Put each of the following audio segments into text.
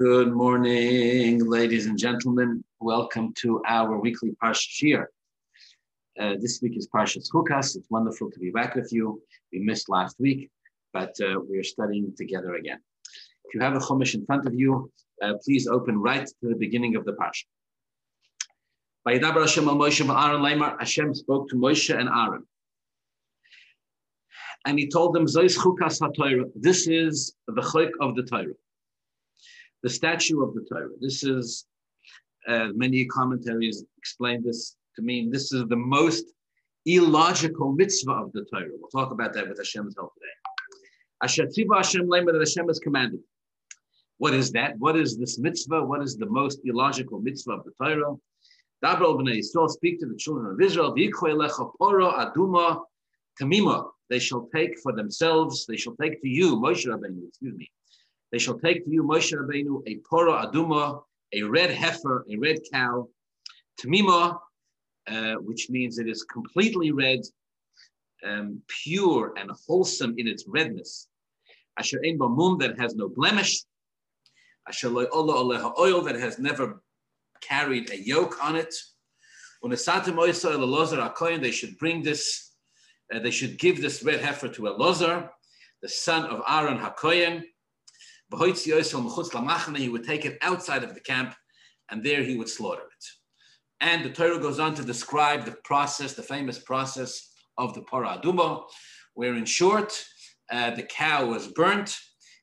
Good morning, ladies and gentlemen. Welcome to our weekly Parsha Shiur. Uh, this week is Parsha Chukas. It's wonderful to be back with you. We missed last week, but uh, we are studying together again. If you have a Chumash in front of you, uh, please open right to the beginning of the Parsha. Hashem Moshe Aaron Hashem spoke to Moshe and Aaron. And he told them, This is the chok of the Torah the statue of the Torah. This is, uh, many commentaries explain this to mean this is the most illogical mitzvah of the Torah. We'll talk about that with Hashem's help today. Asher Hashem that Hashem has commanded. What is that? What is this mitzvah? What is the most illogical mitzvah of the Torah? Dabra b'nei Yisrael, speak to the children of Israel. aduma tamima. They shall take for themselves. They shall take to you, Moshe Rabbeinu. Excuse me. They shall take to you, Moshe Rabbeinu, a pora aduma, a red heifer, a red cow, tamima, uh, which means it is completely red, um, pure and wholesome in its redness. Asher ein mum that has no blemish. Asher aleha oil that has never carried a yoke on it. When they should bring this, uh, they should give this red heifer to Elazar, the son of Aaron Hakoyen, he would take it outside of the camp and there he would slaughter it. And the Torah goes on to describe the process, the famous process of the Paraduma, where in short, uh, the cow was burnt,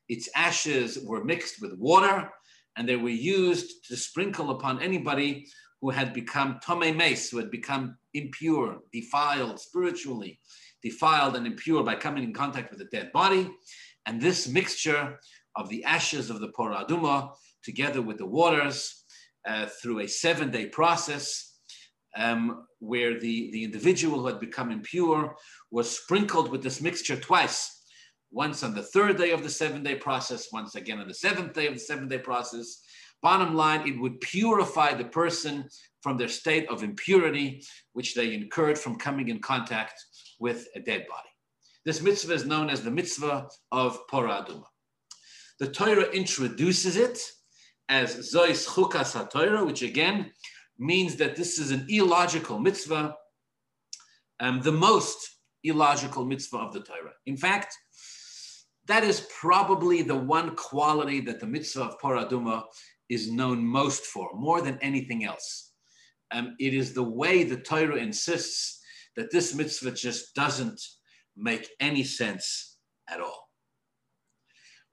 its ashes were mixed with water, and they were used to sprinkle upon anybody who had become tome mace, who had become impure, defiled spiritually, defiled and impure by coming in contact with a dead body. And this mixture of the ashes of the Poraduma together with the waters uh, through a seven day process um, where the, the individual who had become impure was sprinkled with this mixture twice. Once on the third day of the seven day process, once again on the seventh day of the seven day process. Bottom line, it would purify the person from their state of impurity, which they incurred from coming in contact with a dead body. This mitzvah is known as the mitzvah of Poraduma. The Torah introduces it as Zois Chukas HaTorah, which again means that this is an illogical mitzvah, um, the most illogical mitzvah of the Torah. In fact, that is probably the one quality that the mitzvah of Paraduma is known most for, more than anything else. Um, it is the way the Torah insists that this mitzvah just doesn't make any sense at all.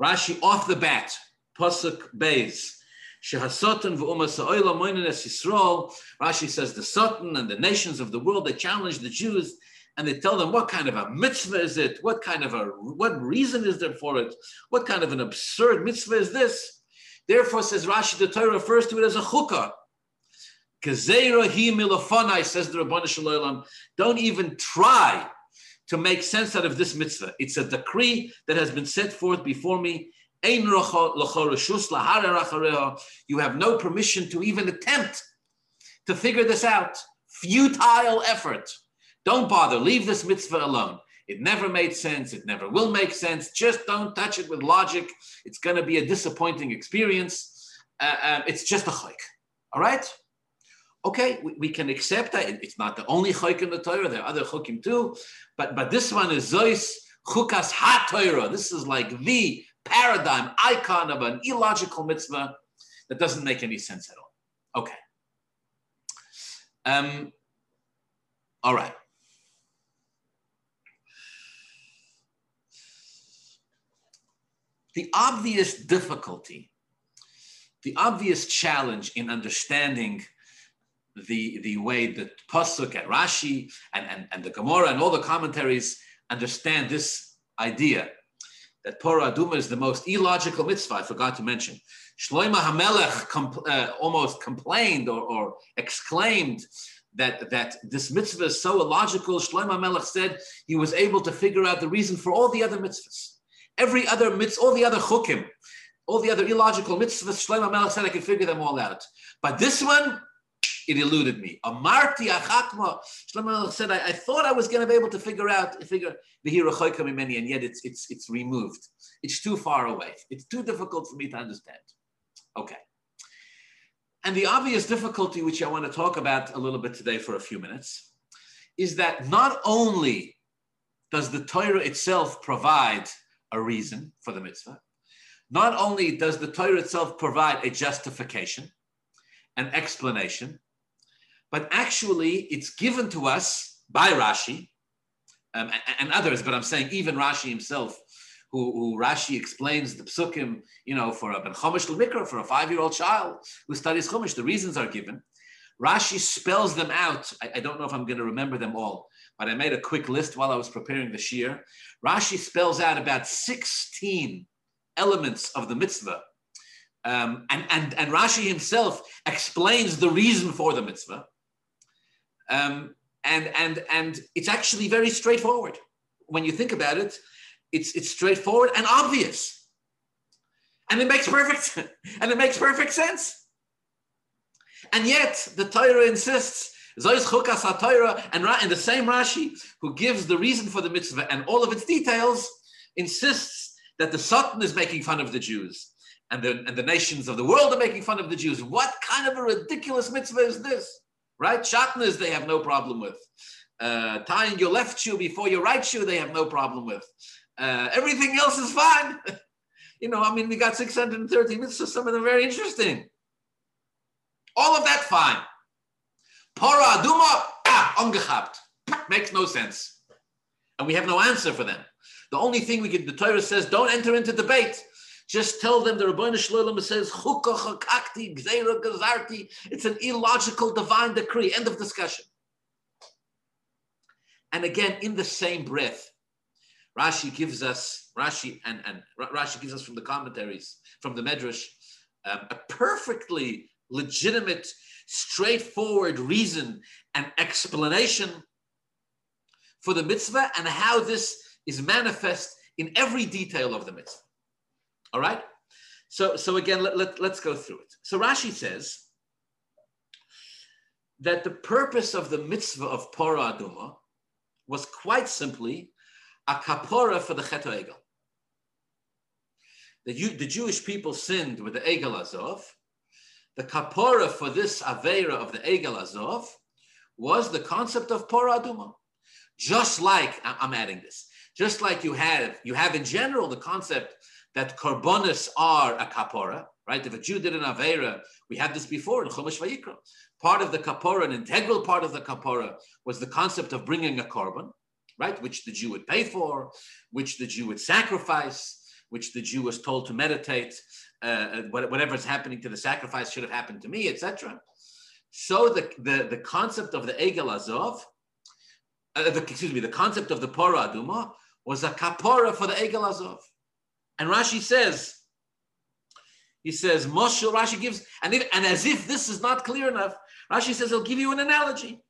Rashi off the bat, Pasuk Beis. Shehasotan v'uma sa'oila moinenes Yisrael. Rashi says the Satan and the nations of the world, they challenge the Jews and they tell them what kind of a mitzvah is it? What kind of a, what reason is there for it? What kind of an absurd mitzvah is this? Therefore, says Rashi, the Torah refers to it as a chukkah. Gezerah hi milofonai, says the Rabbanu Shalom. Don't even try to make sense out of this mitzvah. It's a decree that has been set forth before me. You have no permission to even attempt to figure this out. Futile effort. Don't bother. Leave this mitzvah alone. It never made sense. It never will make sense. Just don't touch it with logic. It's going to be a disappointing experience. Uh, uh, it's just a chayk. All right? Okay, we, we, can accept that. It's not the only chayk in the Torah. There are other chukim too. But, but this one is Zois Chukas HaTorah. This is like the paradigm, icon of an illogical mitzvah that doesn't make any sense at all. Okay. Um, all right. The obvious difficulty, the obvious challenge in understanding the, the way that Pasuk and Rashi and, and, and the Gemara and all the commentaries understand this idea that Torah Aduma is the most illogical mitzvah. I forgot to mention. Shloima Hamelech compl- uh, almost complained or, or, exclaimed that, that this mitzvah is so illogical. Shloima Hamelech said he was able to figure out the reason for all the other mitzvahs. Every other mitzvah, all the other chukim, all the other illogical mitzvahs, Shloima Hamelech said I could figure them all out. But this one, it eluded me. Amarti achakma. Shlomo said, I, I, thought I was going to be able to figure out, figure many, and yet it's it's it's removed. It's too far away. It's too difficult for me to understand. Okay. And the obvious difficulty, which I want to talk about a little bit today for a few minutes, is that not only does the Torah itself provide a reason for the mitzvah, not only does the Torah itself provide a justification, an explanation, but actually it's given to us by Rashi um, and, others, but I'm saying even Rashi himself, who, who Rashi explains the psukim, you know, for a ben chomish l'mikra, for a five-year-old child who studies chumash, the reasons are given. Rashi spells them out. I, I don't know if I'm going to remember them all, but I made a quick list while I was preparing the shiur. Rashi spells out about 16 elements of the mitzvah. Um, and, and, and Rashi himself explains the reason for the mitzvah. Um, and, and, and it's actually very straightforward. When you think about it, it's, it's straightforward and obvious. And it makes perfect and it makes perfect sense. And yet the Torah insists, and in the same Rashi, who gives the reason for the mitzvah and all of its details, insists that the Satan is making fun of the Jews and the, and the nations of the world are making fun of the Jews. What kind of a ridiculous mitzvah is this? Right? Shatnez, they have no problem with. Uh, tying your left shoe before your right shoe, they have no problem with. Uh, everything else is fine. you know, I mean, we got 630 mitzvahs, some of them very interesting. All of that fine. Para aduma, ah. Makes no sense. And we have no answer for them. The only thing we can, the Torah says, don't enter into debate. Just tell them the Rabbeinu Shalom says, gazarti. It's an illogical divine decree. End of discussion. And again, in the same breath, Rashi gives us, Rashi and, and Rashi gives us from the commentaries, from the Medrash, um, a perfectly legitimate, straightforward reason and explanation for the mitzvah and how this is manifest in every detail of the mitzvah. All right? So, so again, let, let, let's go through it. So Rashi says that the purpose of the mitzvah of Pora Aduma was quite simply a kapora for the Chet Egel. The, the Jewish people sinned with the Egel Azov. The kapora for this Aveira of the Egel Azov was the concept of Pora Aduma. Just like, I'm adding this, just like you have, you have in general the concept that korbanos are a kapora, right? If a Jew did an avera, we had this before in Chumash Vayikra. Part of the kapora, an integral part of the kapora, was the concept of bringing a korban, right? Which the Jew would pay for, which the Jew would sacrifice, which the Jew was told to meditate. Uh, whatever is happening to the sacrifice should have happened to me, etc. So the, the, the concept of the Egel Azov, uh, the, excuse me, the concept of the Pora Aduma was a kapora for the Egel Azov. And Rashi says, he says, Moshe, Rashi gives, and, if, and as if this is not clear enough, Rashi says, he'll give you an analogy.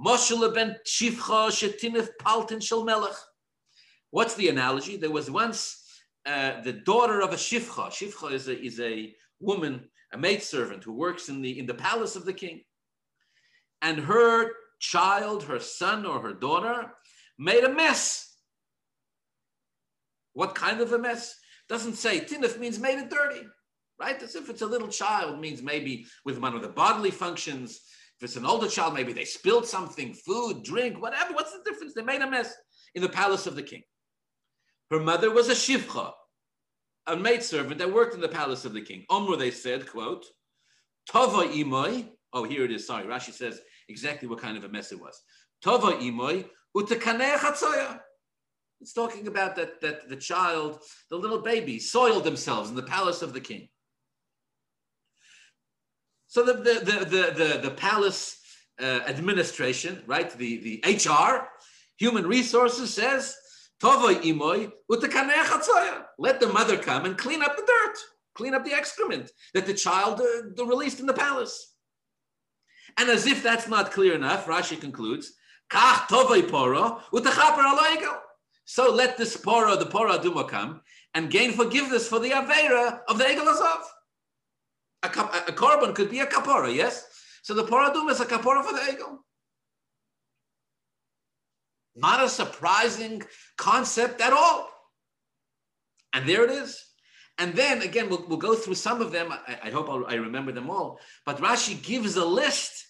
Moshe ben Shifcha shetinif paltin shel melech. What's the analogy? There was once uh, the daughter of a Shifcha. Shifcha is a, is a woman, a maidservant who works in the, in the palace of the king. And her child, her son or her daughter, made a mess what kind of a mess? Doesn't say tinif means made it dirty, right? As if it's a little child means maybe with one of the bodily functions. If it's an older child, maybe they spilled something, food, drink, whatever. What's the difference? They made a mess in the palace of the king. Her mother was a shivcha, a maidservant that worked in the palace of the king. Omru, they said, quote, Tova imoy. Oh, here it is. Sorry, Rashi says exactly what kind of a mess it was. Tova imoy utakaneh chatzoya. It's talking about that, that the child, the little baby, soiled themselves in the palace of the king. So the, the, the, the, the, the palace uh, administration, right, the, the HR, human resources says, Let the mother come and clean up the dirt, clean up the excrement that the child uh, released in the palace. And as if that's not clear enough, Rashi concludes, Kach poro utachaper so let this pora, the pora duma, come and gain forgiveness for the avera of the egel azov. A, a, korban could be a kapora, yes. So the pora duma is a kapora for the egel. Not a surprising concept at all. And there it is. And then again, we'll, we'll go through some of them. I, I hope I'll, i remember them all. But Rashi gives a list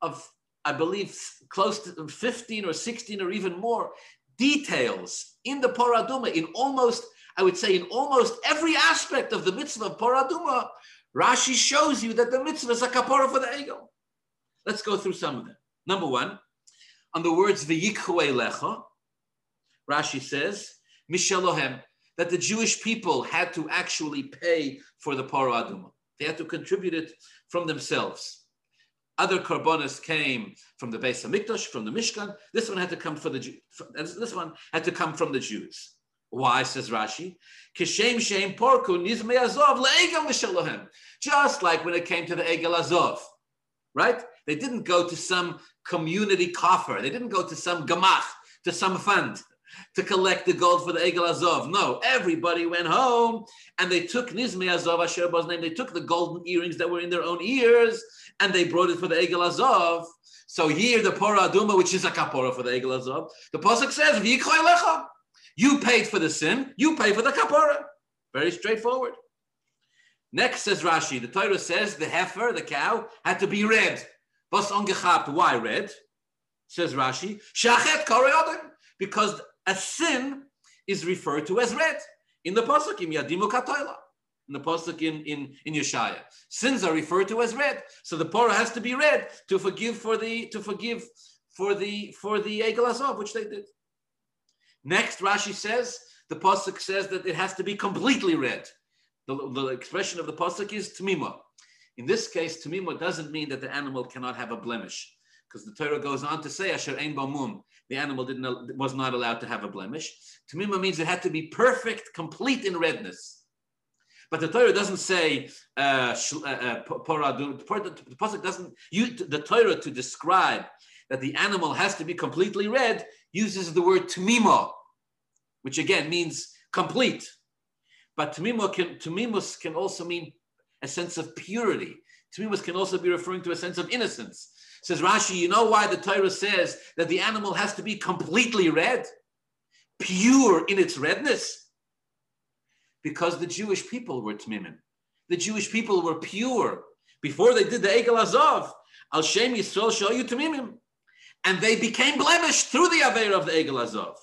of, I believe, close to 15 or 16 or even more details in the Paraduma, in almost, I would say, in almost every aspect of the mitzvah of Paraduma. Rashi shows you that the mitzvah is a kapara for the ego. Let's go through some of them. Number one, on the words v'yikhu lecha, Rashi says, Mishalohem, that the Jewish people had to actually pay for the Parah Aduma. They had to contribute it from themselves. Other karbonas came from the Bais of Hamikdash, from the Mishkan. This one had to come for the this one had to come from the Jews. Why, says Rashi? Kishem shem porku nizme azov. Just like when it came to the Egel Azov, right? They didn't go to some community coffer. They didn't go to some gamach, to some fund to collect the gold for the Egel Azov. No, everybody went home and they took Nizme Azov, Asherba's name, they took the golden earrings that were in their own ears and they brought it for the Egel Azov. So here, the Pora Aduma, which is a kapora for the Egel Azov, the Pasuk says, lecha. You paid for the sin, you pay for the kapora. Very straightforward. Next says Rashi, the Torah says the heifer, the cow, had to be red. Bas ongechapt, why red? Says Rashi, shachet because a sin is referred to as red in the pasuk in Yadimu Katoila, in the pasuk in, in, in Yeshaya. Sins are referred to as red. So the Torah has to be red to forgive for the to forgive for the for the Egel Azov, which they did. Next, Rashi says, the pasuk says that it has to be completely red. The, the expression of the pasuk is tmima. In this case, tmima doesn't mean that the animal cannot have a blemish, because the Torah goes on to say, asher ein bamum, the animal didn't was not allowed to have a blemish. Tamima means it had to be perfect, complete in redness. But the Torah doesn't say uh, uh, uh the pasuk doesn't use the Torah to describe that the animal has to be completely red uses the word tamima, which again means complete. But tamima can tamimus can also mean a sense of purity. Tamimus can also be referring to a sense of innocence. Says Rashi, you know why the Torah says that the animal has to be completely red, pure in its redness? Because the Jewish people were tmimim. The Jewish people were pure. Before they did the Egel Azov, Al Shem Yisrael show you tmimim. And they became blemished through the Aver of the Egel Azov.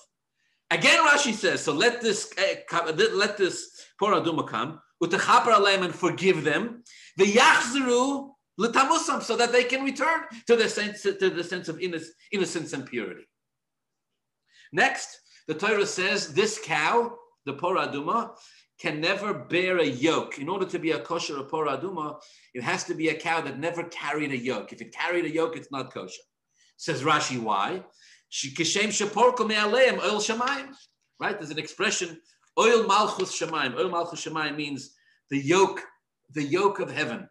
Again, Rashi says, so let this uh, let this Poraduma come, utachaper aleim and forgive them. The Yachzeru L'tamusam, so that they can return to the sense, to the sense of innocence and purity. Next, the Torah says this cow, the poraduma, can never bear a yoke. In order to be a kosher or poraduma, it has to be a cow that never carried a yoke. If it carried a yoke, it's not kosher. Says Rashi, why? Right? There's an expression, oil malchus shemaim. Oil malchus shemaim means the yoke, the yoke of heaven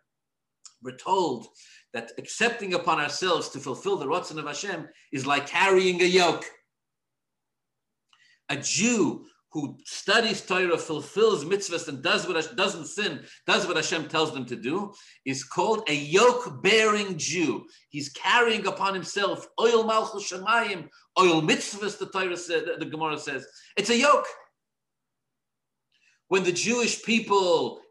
we're told that accepting upon ourselves to fulfill the Ratzon of Hashem is like carrying a yoke. A Jew who studies Torah, fulfills mitzvahs, and does what doesn't sin, does what Hashem tells them to do, is called a yoke-bearing Jew. He's carrying upon himself oil malchus shemayim, oil mitzvahs. The Torah the Gemara says, it's a yoke. When the Jewish people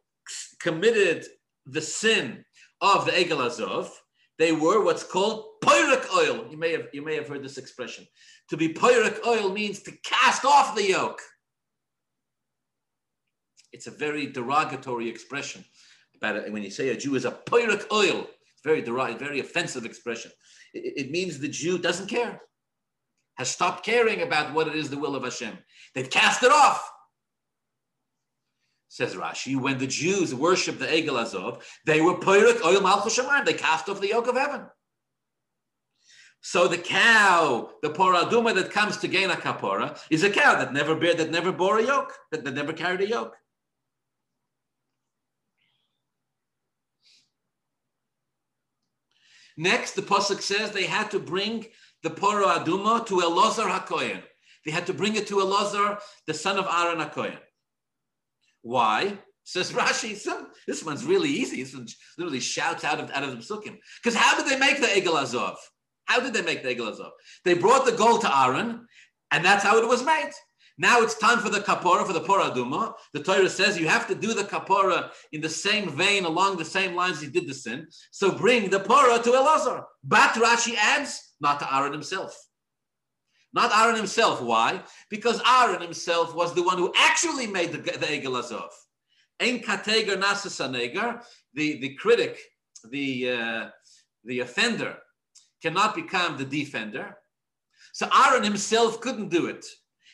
committed the sin of the Egel Azov, they were what's called pyric oil. You may have you may have heard this expression. To be pyric oil means to cast off the yoke. It's a very derogatory expression about it. When you say a Jew is a pyric oil, it's very derog- very offensive expression. It, it means the Jew doesn't care, has stopped caring about what it is the will of Hashem. They've cast it off. Says Rashi, when the Jews worshipped the Egel Azov, they were Pyrek Oil Malchus. They cast off the yoke of heaven. So the cow, the poraduma that comes to gain a kapora, is a cow that never bear, that never bore a yoke, that, that never carried a yoke. Next, the pasuk says they had to bring the poraduma to Elazar Hakoyen. They had to bring it to Elazar, the son of Aaron Hakoyen. Why? Says Rashi, so this one's really easy. This one literally shouts out of, out of the psukim. Because how did they make the Egel Azov? How did they make the Egel Azov? They brought the gold to Aaron, and that's how it was made. Now it's time for the kapora, for the poraduma. The Torah says you have to do the kapora in the same vein, along the same lines you did the sin. So bring the pora to Elazar. But Rashi adds, not to Aaron himself. Not Aaron himself. Why? Because Aaron himself was the one who actually made the, the Egel Azov. Ein kateger nasasaneger, the, the critic, the, uh, the offender, cannot become the defender. So Aaron himself couldn't do it.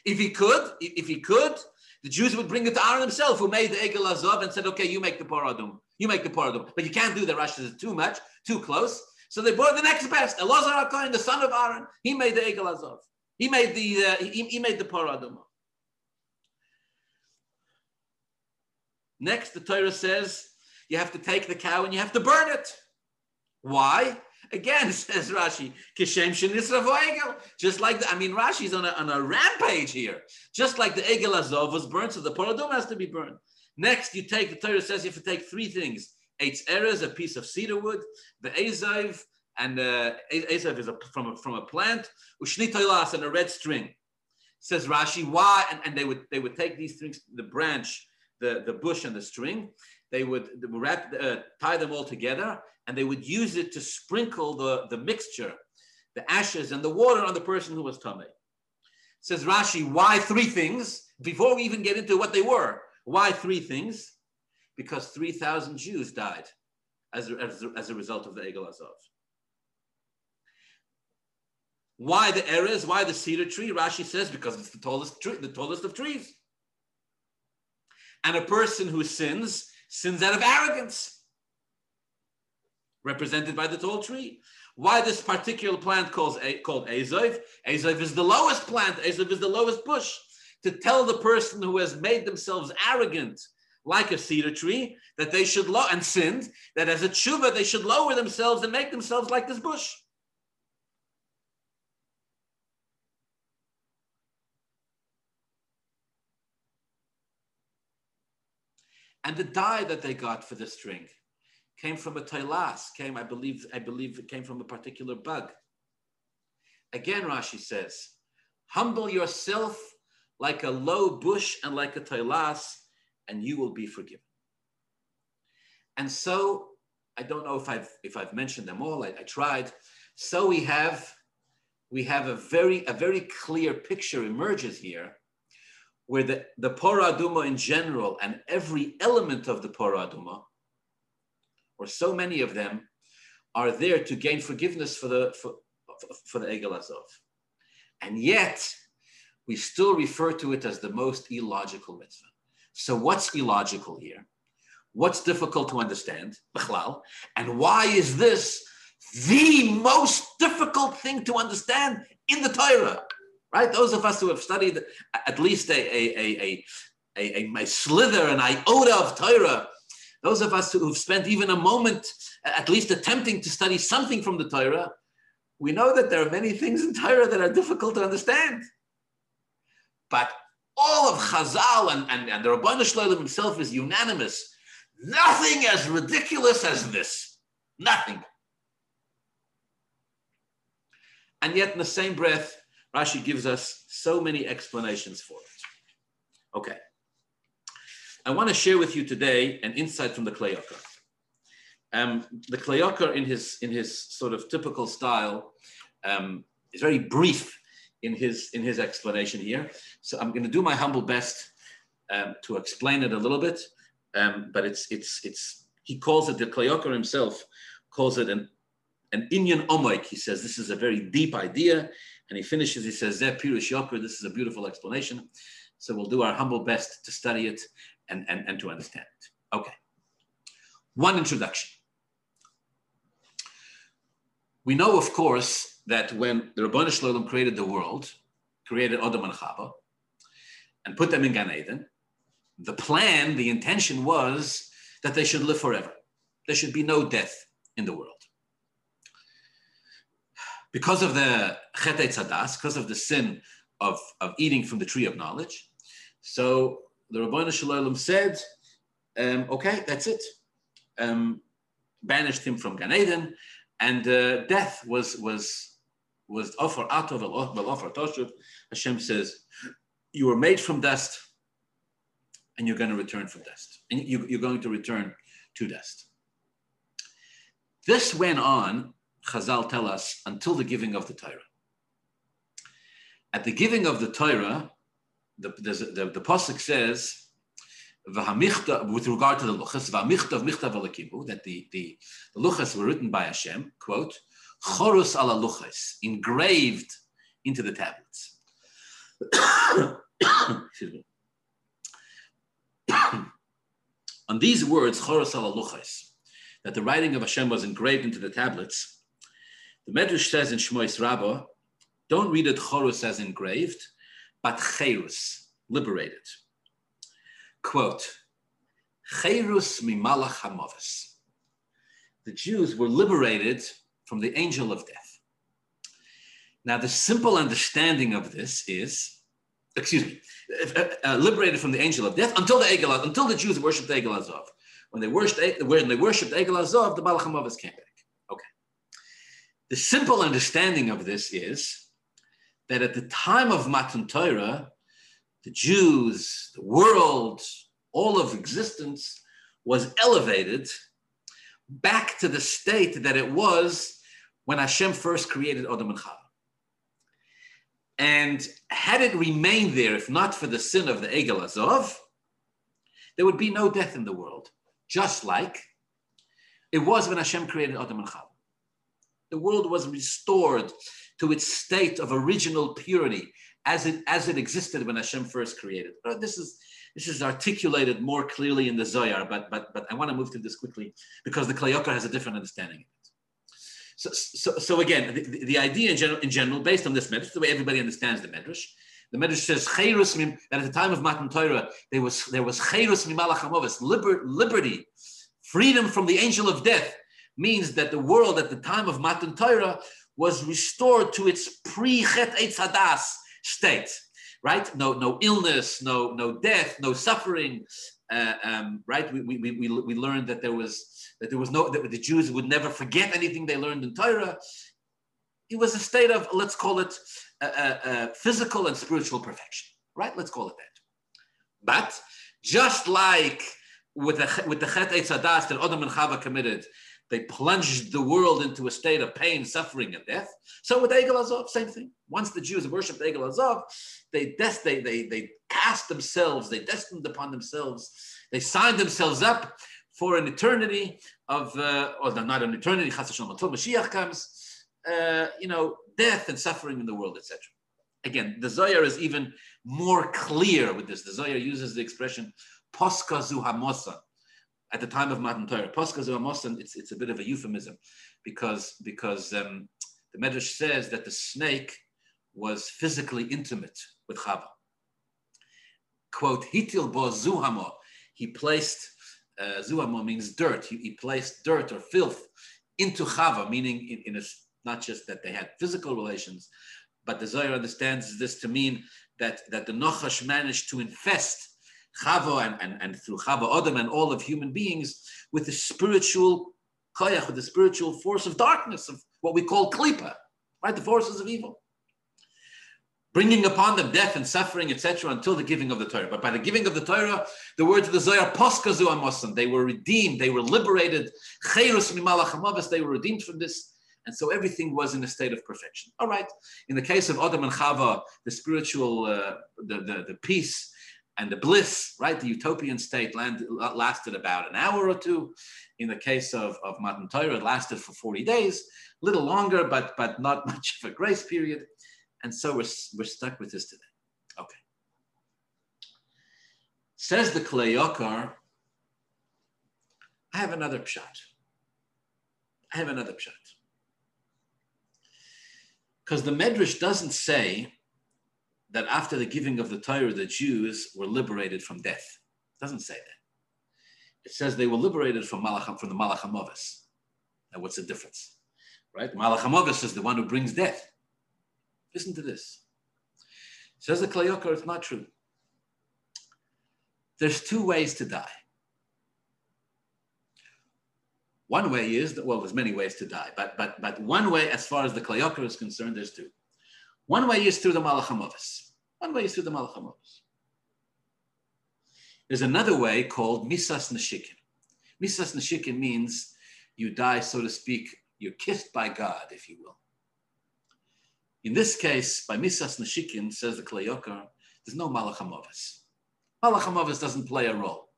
If he could, if he could, the Jews would bring it to Aaron himself, who made the Egel Azov and said, okay, you make the Paradum. You make the Paradum. But you can't do that. Rashi is too much, too close. So they brought the next best. Elazar HaKohen, the son of Aaron, he made the Egel Azov. He made the, uh, he, he made the Paradum. Next, the Torah says you have to take the cow and you have to burn it. Why? Again, says Rashi, Kishem. Just like the, I mean, Rashi's on a, on a rampage here. Just like the Egel Azov was burned, so the Paradum has to be burned. Next, you take, the Torah says you have to take three things. Eitz Erez, a piece of cedar wood, the Aziv, and the uh, is a, from, a, from a plant, Ushni Toilas, and a red string. Says Rashi, why? And, and they would they would take these things, the branch, the, the bush and the string, they would, they would wrap, uh, tie them all together, and they would use it to sprinkle the, the mixture, the ashes and the water on the person who was tummy. Says Rashi, why three things? Before we even get into what they were, why three things? Because 3,000 Jews died as, as, as a result of the Egel Azov. Why the Erez? Why the cedar tree? Rashi says because it's the tallest tree, the tallest of trees. And a person who sins sins out of arrogance, represented by the tall tree. Why this particular plant calls called Azov? Azov is the lowest plant. Azov is the lowest bush. To tell the person who has made themselves arrogant, like a cedar tree, that they should low and sinned, that as a tshuva they should lower themselves and make themselves like this bush. And the dye that they got for the string came from a tailas, came, I believe, I believe it came from a particular bug. Again, Rashi says, humble yourself like a low bush and like a tailas, and you will be forgiven. And so, I don't know if I've if I've mentioned them all. I, I tried. So we have we have a very a very clear picture emerges here where the, the Poraduma in general and every element of the Poraduma, or so many of them, are there to gain forgiveness for the for, for the Egel Azov. And yet, we still refer to it as the most illogical mitzvah. So what's illogical here? What's difficult to understand? And why is this the most difficult thing to understand in the Torah? right? Those of us who have studied at least a, a, a, a, a, a slither, an iota of Torah, those of us who've spent even a moment at least attempting to study something from the Torah, we know that there are many things in Torah that are difficult to understand. But all of Chazal and, and, and the Rabbanu Shalom himself is unanimous. Nothing as ridiculous as this. Nothing. And yet, in the same breath, Rashi gives us so many explanations for it. Okay. I want to share with you today an insight from the Kli Yakar. Um, the Kli Yakar, in his in his sort of typical style, um, is very brief in his in his explanation here. So I'm going to do my humble best um, to explain it a little bit. Um, but it's it's it's he calls it the Kli Yakar himself calls it an an Inyan Omoik. He says this is a very deep idea. And he finishes, he says, Zeh Pirush Yoker, this is a beautiful explanation. So we'll do our humble best to study it and, and, and to understand it. Okay. One introduction. We know, of course, that when the Rabbanu Shalom created the world, created Adam and Chava, and put them in Gan Eden, the plan, the intention was that they should live forever. There should be no death in the world because of the chet tzadas, because of the sin of, of eating from the tree of knowledge. So the Rabbanu Shalom said, um, okay, that's it. Um, banished him from Gan Eden, and uh, death was was was offer atov offer toshuv. Hashem says, you were made from dust and you're going to return from dust. And you, you're going to return to dust. This went on, Chazal tell us, until the giving of the Torah. At the giving of the Torah, the, the, the Pasuk says, with regard to the luchas, that the, the, the luchas were written by Hashem, quote, chorus ala luchas, engraved into the tablets. Excuse me. On these words, chorus ala luchas, that the writing of Hashem was engraved into the tablets, the Medrash says in Shmois Rabbah, don't read it chorus as engraved, but cherus, liberated. Quote, cherus mimalach hamavis. The Jews were liberated from the angel of death. Now, the simple understanding of this is, excuse me, uh, uh, liberated from the angel of death until the Egel, until the Jews worshipped the Egel Azov. When they worshipped, when they worshipped Egel Azov, the Hamavis came back. Okay. The simple understanding of this is that at the time of Matan Torah, the Jews, the world, all of existence was elevated back to the state that it was when Hashem first created Adam and Chava. And had it remained there, if not for the sin of the Egel Azov, there would be no death in the world, just like it was when Hashem created Adam and Chava. The world was restored to its state of original purity as it as it existed when Hashem first created. Uh, this is this is articulated more clearly in the Zohar, but but but I want to move to this quickly because the Kli Yakar has a different understanding of it. So, so, so again, the, the, idea in general, in general, based on this medrash, the way everybody understands the medrash, the medrash says that at the time of Matan Torah there was there was chayrus mimalach liber, liberty, freedom from the angel of death, means that the world at the time of Matan Torah was restored to its pre-chet eitz state, right? No, no illness, no, no death, no suffering, uh, um, right? We, we, we, we learned that there was that there was no that the Jews would never forget anything they learned in Torah. It was a state of let's call it a, a, a physical and spiritual perfection, right? Let's call it that. But just like with the with the Chet Eitz that Adam and Chava committed, they plunged the world into a state of pain, suffering, and death. So with Egel Azov, same thing. Once the Jews worshipped Egel Azov, they, des- they, they, they cast themselves, they destined upon themselves, they signed themselves up for an eternity of, uh, or not an eternity, until Mashiach comes, uh, you know, death and suffering in the world, etc. Again, the Zohar is even more clear with this. The Zohar uses the expression poska zu hamosan at the time of Matan Torah. Poska zu hamosan, it's, it's a bit of a euphemism because, because um, the Medrash says that the snake was physically intimate with Chava. Quote, hitil bo zuhamo, he placed uh, zuamo means dirt. He, he, placed dirt or filth into Chava, meaning in, in a, not just that they had physical relations, but the Zohar understands this to mean that, that the Nochash managed to infest Chava and, and, and through Chava Adam and all of human beings with the spiritual koyach, with the spiritual force of darkness, of what we call klipa, right? The forces of evil bringing upon them death and suffering, etc., until the giving of the Torah. But by the giving of the Torah, the words of the Zohar, poskazu amosan, they were redeemed, they were liberated. Chayrus mimalach they were redeemed from this. And so everything was in a state of perfection. All right. In the case of Adam and Chava, the spiritual, uh, the, the, the peace and the bliss, right? The utopian state landed, uh, lasted about an hour or two. In the case of, of Matan Torah, it lasted for 40 days, a little longer, but, but not much of a grace period. And so we're, we're stuck with this today. Okay. Says the Kli Yakar, I have another pshat. I have another pshat. Because the Medrash doesn't say that after the giving of the Torah, the Jews were liberated from death. It doesn't say that. It says they were liberated from, Malach, from the Malach Now, what's the difference? Right? Malach is the one who brings death. Listen to this. It Says the Kli Yakar, it's not true. There's two ways to die. One way is that, well, there's many ways to die, but but but one way, as far as the Kli Yakar is concerned, there's two. One way is through the Malach One way is through the Malach. There's another way called Misas Nashikin. Misas Nashikin means you die, so to speak, you're kissed by God, if you will. In this case, by Misas Nashikin, says the Kli Yakar, there's no Malach HaMavos. Malach HaMavos doesn't play a role.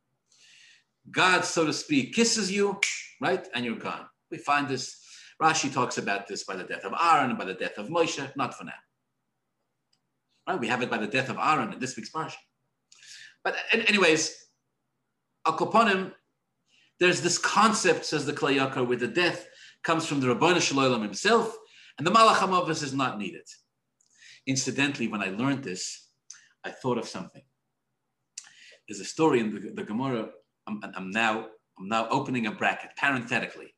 God, so to speak, kisses you, right, and you're gone. We find this, Rashi talks about this by the death of Aaron by the death of Moshe, not for now. Right, we have it by the death of Aaron in this week's parsha. But anyways, Akoponim, there's this concept, says the Kli Yakar, where the death comes from the Rabbana Shalom himself, and the Malach HaMavos is not needed. Incidentally, when I learned this, I thought of something. There's a story in the, the Gemara. I'm, I'm, now I'm now opening a bracket parenthetically.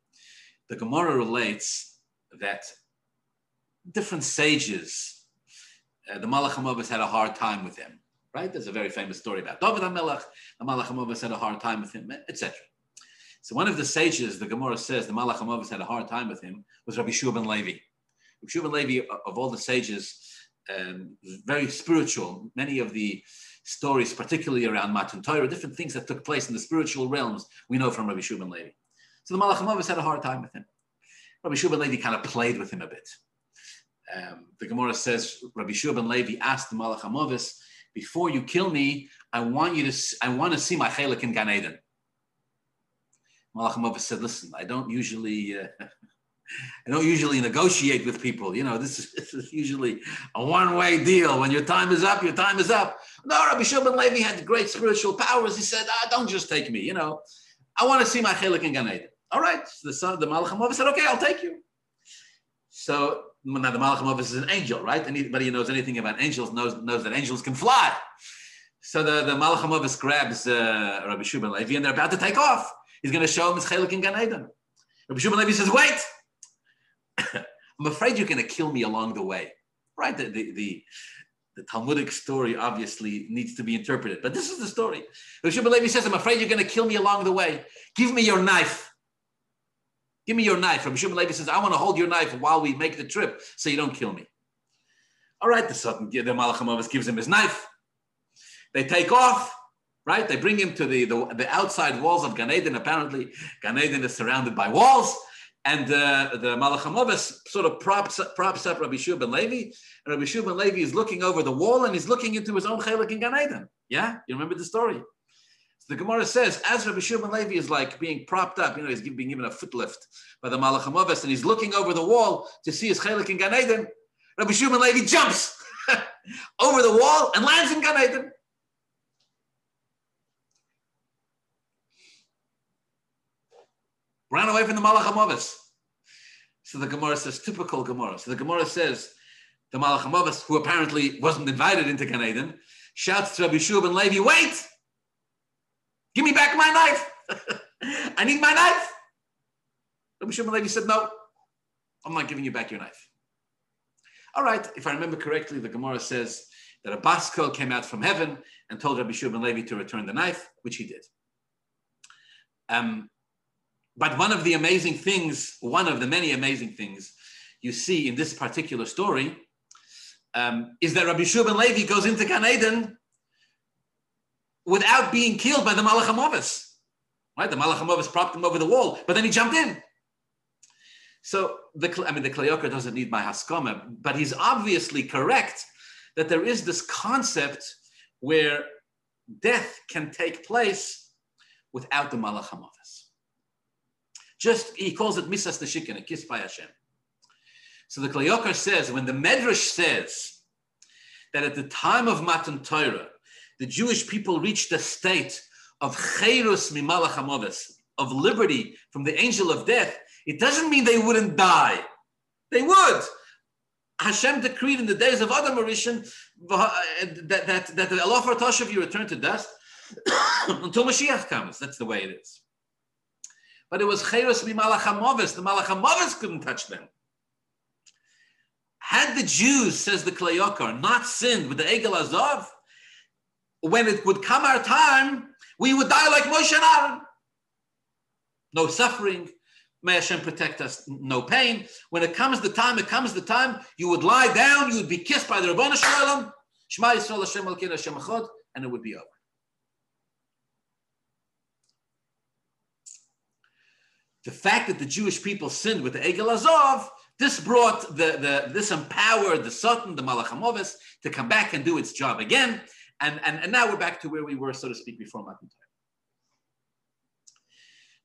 The Gemara relates that different sages, uh, the Malach HaMavos had a hard time with him, right? There's a very famous story about David HaMelech, the Malach HaMavos had a hard time with him, etc. So one of the sages, the Gemara says, the Malach HaMavos had a hard time with him, was Rabbi Shua ben Levi. Rabbi Shua ben Levi, of all the sages, um, very spiritual. Many of the stories, particularly around Matan Torah, different things that took place in the spiritual realms, we know from Rabbi Shua ben Levi. So the Malach HaMavos had a hard time with him. Rabbi Shua ben Levi kind of played with him a bit. Um, the Gemara says Rabbi Shua ben Levi asked the Malach HaMavos, before you kill me, I want you to, I want to see my chelik in Gan Eden. Malach said, listen, I don't usually, uh, I don't usually negotiate with people. You know, this is, this is usually a one-way deal. When your time is up, your time is up. No, Rabbi Shimon Levi had great spiritual powers. He said, ah, don't just take me. You know, I want to see my chelik in Gan Eden. All right. So the son, of the Malach said, okay, I'll take you. So now the Malach HaMavos is an angel, right? Anybody who knows anything about angels knows, knows that angels can fly. So the, the Malach HaMavos grabs uh, Rabbi Shua ben Levi and they're about to take off. He's going to show him his chelik in Gan Eden. Rabbi Shua ben Levi says, wait, I'm afraid you're going to kill me along the way. Right? The, the, the, the Talmudic story obviously needs to be interpreted, but this is the story. Rabbi Shua ben Levi says, I'm afraid you're going to kill me along the way. Give me your knife. Give me your knife. Rabbi Shimon Levi says, I want to hold your knife while we make the trip so you don't kill me. All right, the Satan, the Malach gives him his knife. They take off, right? They bring him to the, the, the outside walls of Gan Eden. Apparently, Gan Eden is surrounded by walls. And uh, the Malach sort of props, props up Rabbi Shua ben Levi. And Rabbi Shua ben Levi is looking over the wall and he's looking into his own chelik in Gan Eden. Yeah? You remember the story? The Gemara says, as Rabbi Shimon Levi is like being propped up, you know, he's being given a foot lift by the Malach and he's looking over the wall to see his chelik in Gan Eden. Rabbi Shimon Levi jumps over the wall and lands in Gan Eden. Ran away from the Malach. So the Gemara says, typical Gemara. So the Gemara says, the Malach who apparently wasn't invited into Gan Eden, shouts to Rabbi Shua Levi, wait! Give me back my knife. I need my knife. Rabbi Shimon Levi said, No, I'm not giving you back your knife. All right, if I remember correctly, the Gemara says that a Baskol came out from heaven and told Rabbi Shimon Levi to return the knife, which he did. Um, but one of the amazing things, one of the many amazing things you see in this particular story, um, is that Rabbi Shua Levi goes into Gan Eden without being killed by the Malach HaMavos. Right? The Malach HaMavos propped him over the wall, but then he jumped in. So the I mean the Kli Yakar doesn't need my haskama, but he's obviously correct that there is this concept where death can take place without the Malach HaMavos. Just he calls it misas neshikin, a kiss by Hashem. So the Kli Yakar says when the Medrash says that at the time of Matan Torah, the Jewish people reached a state of chayrus mimalach hamoves, of liberty from the angel of death, it doesn't mean they wouldn't die. They would. Hashem decreed in the days of Adam Arishan uh, that, that, that the Allah Tashav you return to dust until Mashiach comes. That's the way it is. But it was chayrus mimalach hamoves. The malach hamoves couldn't touch them. Had the Jews, says the Kli Yakar, not sinned with the Egel Azov, when it would come our time, we would die like Moshe and Aaron. No suffering. May Hashem protect us. No pain. When it comes the time, it comes the time, you would lie down, you would be kissed by the Rabbanu Shalom, Shema Yisrael Hashem Elkeinu Hashem Echad, and it would be over. The fact that the Jewish people sinned with the Egel Azov, this brought the, the this empowered the Satan, the Malachamovis, to come back and do its job again. And, and, and now we're back to where we were, so to speak, before Matan Torah.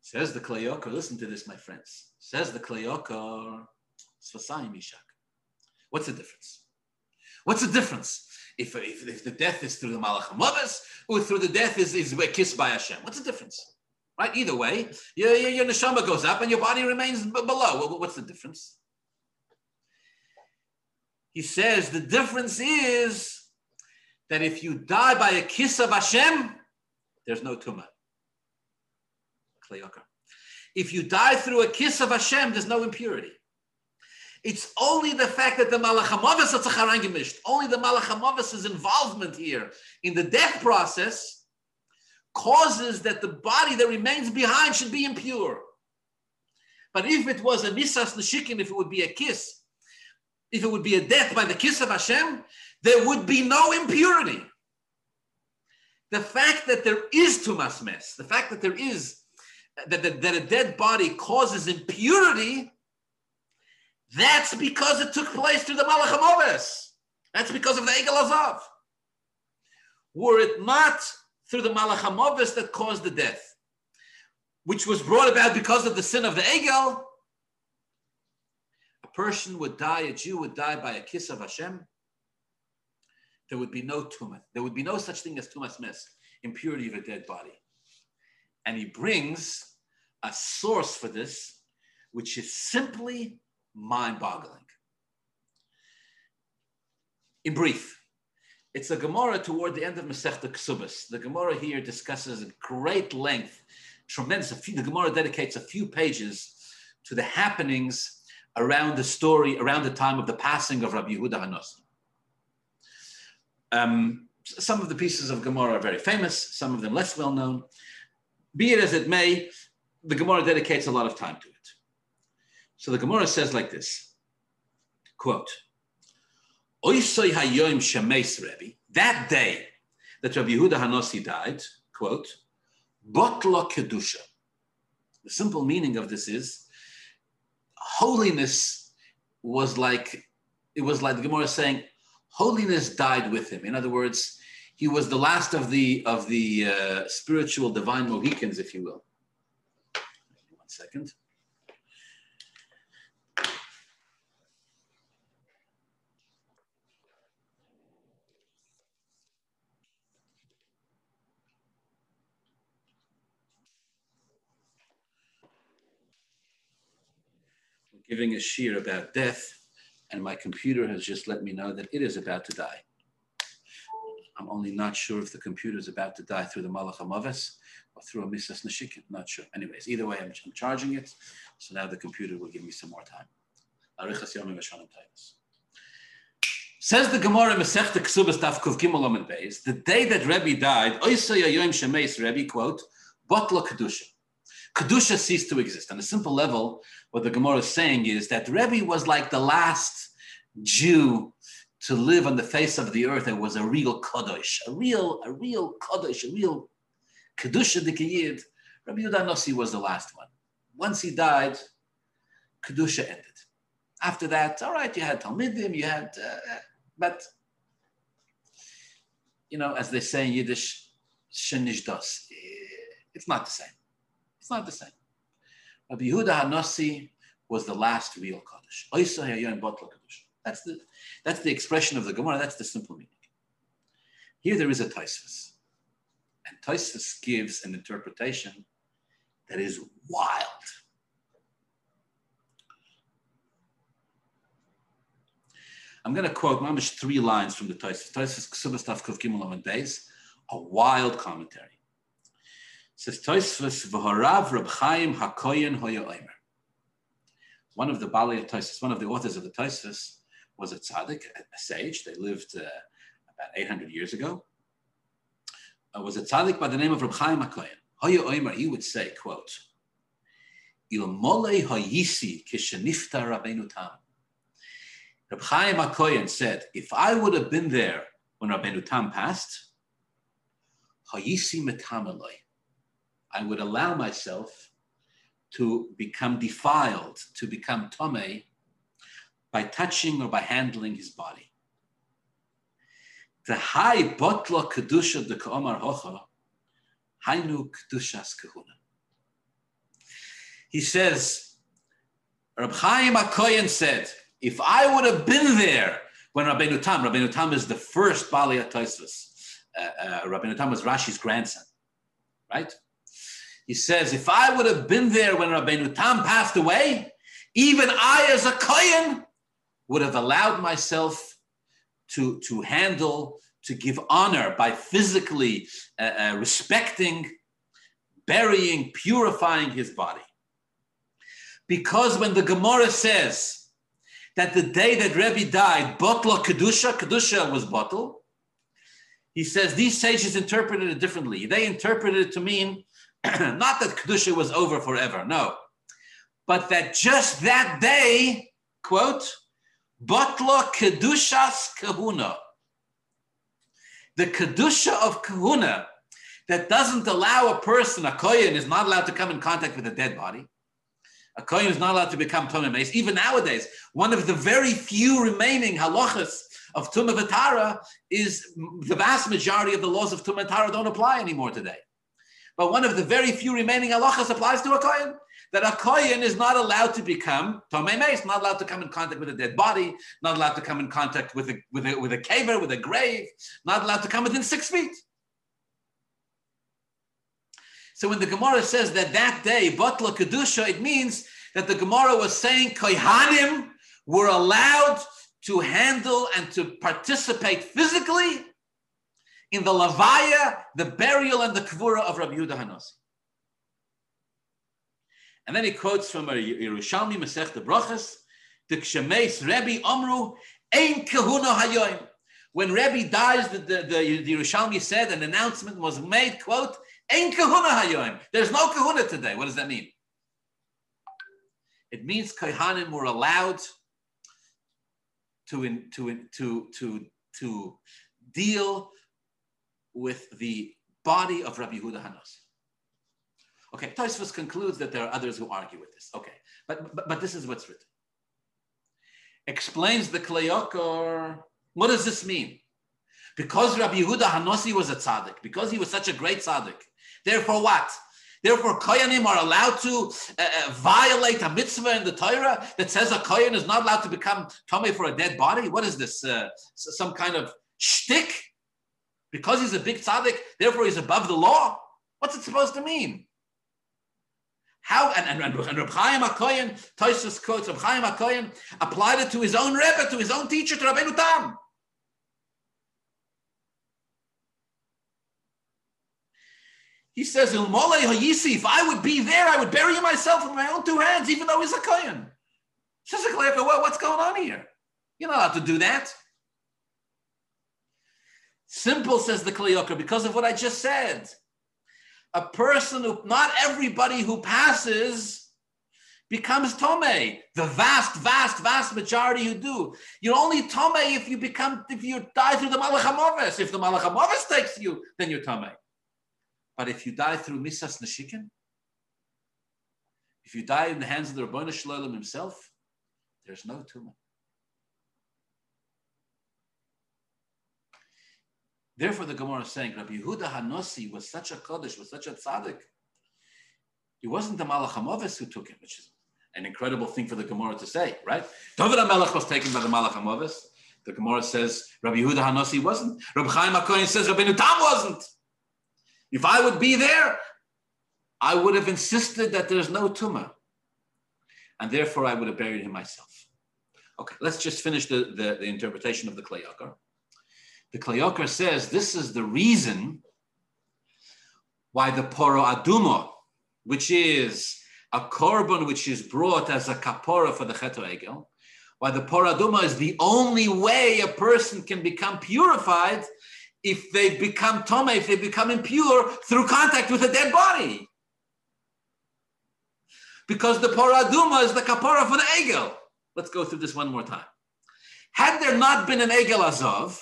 Says the Kli Yakar, listen to this, my friends. Says the Kli Yakar, Svasayim Ishak. What's the difference? What's the difference? If, if, if the death is through the Malach or through the death is, is kissed by Hashem. What's the difference? Right? Either way, your, your, your neshama goes up and your body remains b- below. What's the difference? He says the difference is that if you die by a kiss of Hashem, there's no tumah. If you die through a kiss of Hashem, there's no impurity. It's only the fact that the Malach HaMavis are gemished, only the Malach HaMavis' involvement here in the death process causes that the body that remains behind should be impure. But if it was a Nisas Nishikin, if it would be a kiss, if it would be a death by the kiss of Hashem, there would be no impurity. The fact that there is Tumas Mes, the fact that there is that, that, that a dead body causes impurity, that's because it took place through the Malach That's because of the Egel Azav. Were it not through the Malach that caused the death, which was brought about because of the sin of the Egel, a person would die, a Jew would die by a kiss of Hashem. There would be no tumah. There would be no such thing as tumas mes, impurity of a dead body. And he brings a source for this, which is simply mind boggling. In brief, it's a Gemara toward the end of Masechta Ksubas. The Gemara here discusses at great length, tremendous. Few, the Gemara dedicates a few pages to the happenings around the story, around the time of the passing of Rabbi Yehuda Hanos. Um, some of the pieces of Gemara are very famous, some of them less well known. Be it as it may, the Gemara dedicates a lot of time to it. So the Gemara says like this, quote, that day that Rabbi Yehuda Hanossi died, quote, Botla Kedusha. The simple meaning of this is holiness was like, it was like the Gemara saying, holiness died with him. In other words, he was the last of the of the uh, spiritual divine Mohicans, if you will. One second. giving a shear about death, and my computer has just let me know that it is about to die. I'm only not sure if the computer is about to die through the Malach HaMaves or through a Misas Nashikin. Not sure. Anyways, either way, I'm, I'm, charging it. So now the computer will give me some more time. Says the Gemara Masechta Ksubas Taf Kuv Gimel Beis, the day that Rebbe died, Oisay Yoim Shemeis Rebbe, quote, Botla Kedusha. Kedusha ceased to exist. On a simple level, what the Gemara is saying is that Rebbe was like the last Jew to live on the face of the earth and was a real Kadosh, a real, a real Kadosh, a real Kedusha Dikiyid. Rabbi Yudah Nossi was the last one. Once he died, Kedusha ended. After that, all right, you had Talmidim, you had, uh, but, you know, as they say in Yiddish, Shenish Das. It's not the same. It's not the same. Rabbi Yehuda Hanassi was the last real Kaddish. That's the, that's the expression of the Gemara. That's the simple meaning. Here there is a Taisvis. And Taisvis gives an interpretation that is wild. I'm going to quote mamish three lines from the Taisvis. Taisvis Ksubastaf Kuf Gimel Beis, a wild commentary says Toisvus v'harav Reb Chaim Hakoyen Hoya Omer. One of the Bali Toisvus, one of the authors of the Toisvus, was a tzaddik, a sage. They lived uh, about 800 years ago. Uh, was a tzaddik by the name of Reb Chaim Hakoyen. Hoya Omer, he would say, quote, Il mole hayisi kishenifta Rabbeinu Tam. Reb Chaim Hakoyen said, if I would have been there when Rabbeinu Tam passed, Hayisi metamaloi. I would allow myself to become defiled, to become tome, by touching or by handling his body. The high botla kedusha de ka'omar hocha, hainu kedushas kahuna. He says, Rab Chaim HaKoyen said, if I would have been there when Rabbeinu Tam, Rabbeinu Tam is the first Bali Tosfos. Uh, uh, Rabbeinu Tam was Rashi's grandson, right? He says, if I would have been there when Rabbeinu Tam passed away, even I as a Kohen would have allowed myself to, to handle, to give honor by physically uh, uh, respecting, burying, purifying his body. Because when the Gemara says that the day that Rebbe died, Botla Kedusha, Kedusha was bottle, he says these sages interpreted it differently. They interpreted it to mean not that Kedusha was over forever, no, but that just that day, quote, Botla Kedushas Kahuna. The Kedusha of Kahuna that doesn't allow a person, a Kohen is not allowed to come in contact with a dead body. A Kohen is not allowed to become Tumah Mace. Even nowadays, one of the very few remaining halachas of Tumah Vatara is the vast majority of the laws of Tumah Vatara don't apply anymore today. But one of the very few remaining halachas applies to a Kohen that a Kohen is not allowed to become Tomei Meis, not allowed to come in contact with a dead body, not allowed to come in contact with a, with a, with a caver, with a grave, not allowed to come within six feet. So when the Gemara says that that day, Batla Kedusha, it means that the Gemara was saying Kohanim were allowed to handle and to participate physically in the Lavaya, the burial, and the Kvura of Rabbi Yehuda Hanasi. And then he quotes from a Yerushalmi Masech the Brachas, the Kshemes Rebbe Omru, Ein Kahuna Hayoim. When Rebbe dies, the, the, the, the Yerushalmi said, an announcement was made, quote, Ein Kahuna Hayoim. There's no Kahuna today. What does that mean? It means Kohanim were allowed to, in, to, in, to, to, to deal with the body of Rabbi Yehuda Hanos. Okay, Tosfos concludes that there are others who argue with this. Okay, but, but, but this is what's written. Explains the Kli Yakar. What does this mean? Because Rabbi Yehuda Hanosi was a tzaddik, because he was such a great tzaddik, therefore what? Therefore, Koyanim are allowed to uh, uh, violate a mitzvah in the Torah that says a Koyan is not allowed to become Tomei for a dead body? What is this? Uh, some kind of shtick? Because he's a big tzaddik, therefore he's above the law? What's it supposed to mean? How and, and, and, and Reb Chaim HaKoyen, Toisus quotes Reb Chaim HaKoyen, applied it to his own Rebbe, to his own teacher, to Rabbeinu Tam. He says, Ilmole Hayisi, if I would be there, I would bury myself with my own two hands, even though he's a Kohen. Says well, what's going on here? You're not allowed to do that. Simple, says the Kli Yakar, because of what I just said a person who, not everybody who passes becomes tome. The vast, vast, vast majority who do. You're only tome if you become, if you die through the Malach If the Malach takes you, then you're tome. But if you die through Misas Nashikin, if you die in the hands of the Rabbanu Shalom himself, there's no tumah. Therefore, the Gemara is saying Rabbi Yehuda Hanosi was such a Kaddish, was such a tzaddik. It wasn't the Malach HaMovis who took him, which is an incredible thing for the Gemara to say, right? David HaMelech was taken by the Malach HaMovis. The Gemara says Rabbi Yehuda Hanosi wasn't. Rabbi Chaim HaKohen says Rabbeinu Tam wasn't. If I would be there, I would have insisted that there's no tumah. And therefore, I would have buried him myself. Okay, let's just finish the, the, the interpretation of the Kli Yakar the Kli Yakar says this is the reason why the Poro Aduma, which is a korban which is brought as a kapora for the Cheto Egel, why the Poro Aduma is the only way a person can become purified if they become tome, if they become impure through contact with a dead body. Because the Poro Aduma is the kapora for the Egel. Let's go through this one more time. Had there not been an Egel Azov,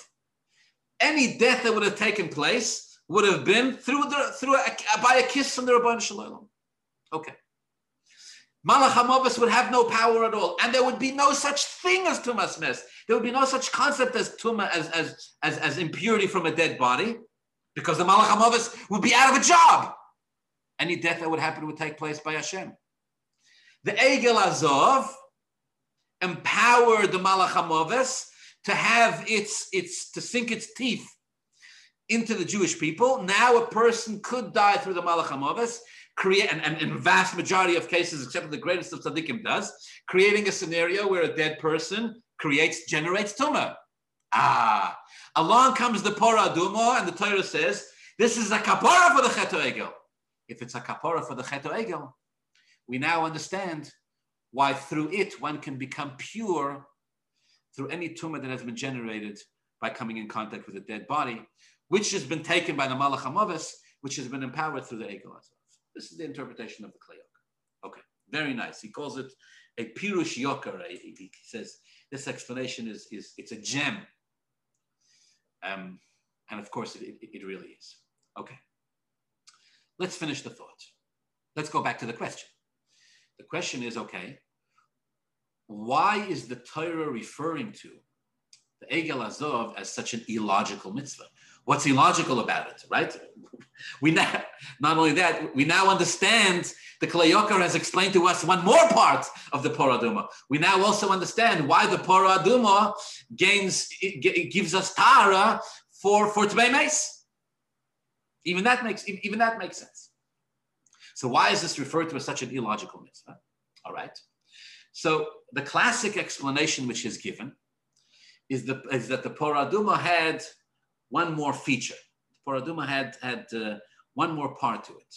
any death that would have taken place would have been through the through a, by a kiss from the Rabban Shalom. Okay. Malach HaMavis would have no power at all, and there would be no such thing as tumas mes. There would be no such concept as tuma as, as, as, as impurity from a dead body, because the Malach HaMavis would be out of a job. Any death that would happen would take place by Hashem. The Egel Azov empowered the Malach HaMavis to have its, its, to sink its teeth into the Jewish people. Now a person could die through the Malach create, and, and in vast majority of cases, except for the greatest of tzaddikim does, creating a scenario where a dead person creates, generates tumah. Ah, along comes the Pora Duma, and the Torah says, this is a kapara for the Cheto Egel. If it's a kapara for the Cheto Egel, we now understand why through it one can become pure through any tumor that has been generated by coming in contact with a dead body, which has been taken by the Malach HaMavis, which has been empowered through the Egel this is the interpretation of the Kleyok. Okay, very nice. He calls it a Pirush Yoker. He says this explanation is, is it's a gem. Um, and of course, it, it, it really is. Okay. Let's finish the thought. Let's go back to the question. The question is okay, why is the Torah referring to the Egel Azov as such an illogical mitzvah? What's illogical about it, right? We now, not only that, we now understand the Kli Yakar has explained to us one more part of the Poraduma. We now also understand why the Poraduma gains, gives us Tara for, for Tbei Even that makes, even that makes sense. So why is this referred to as such an illogical mitzvah? All right. So the classic explanation which is given is, the, is that the Poraduma had one more feature. The Poraduma had had uh, one more part to it,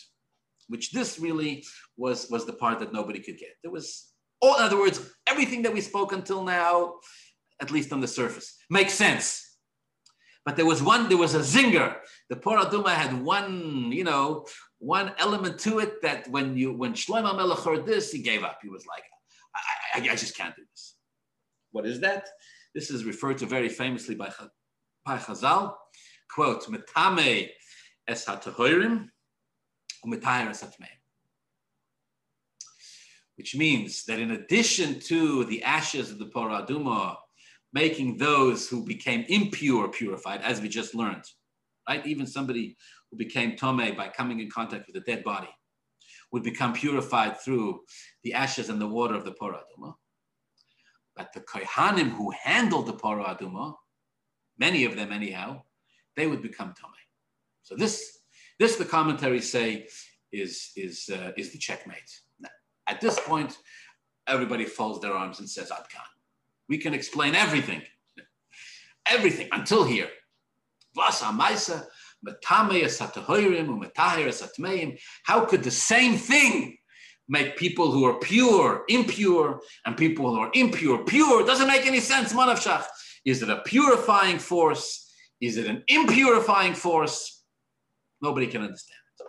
which this really was was the part that nobody could get. There was, all, in other words, everything that we spoke until now, at least on the surface, makes sense. But there was one, there was a zinger. The Poraduma had one, you know, one element to it that when you when Shlomo Melech heard this, he gave up. He was like, I, I, I just can't do this. What is that? This is referred to very famously by, by Chazal quote, metame es es Which means that in addition to the ashes of the paraduma, making those who became impure purified, as we just learned, right? Even somebody who became tome by coming in contact with a dead body would become purified through the ashes and the water of the paraduma. But the kohanim who handled the paraduma, many of them anyhow, they would become Tomei. So this, this the commentaries say is, is, uh, is the checkmate. Now, at this point, everybody folds their arms and says, Adkan. We can explain everything. Everything until here. How could the same thing make people who are pure impure and people who are impure pure? It doesn't make any sense, Manavshach. Is it a purifying force? Is it an impurifying force? Nobody can understand it.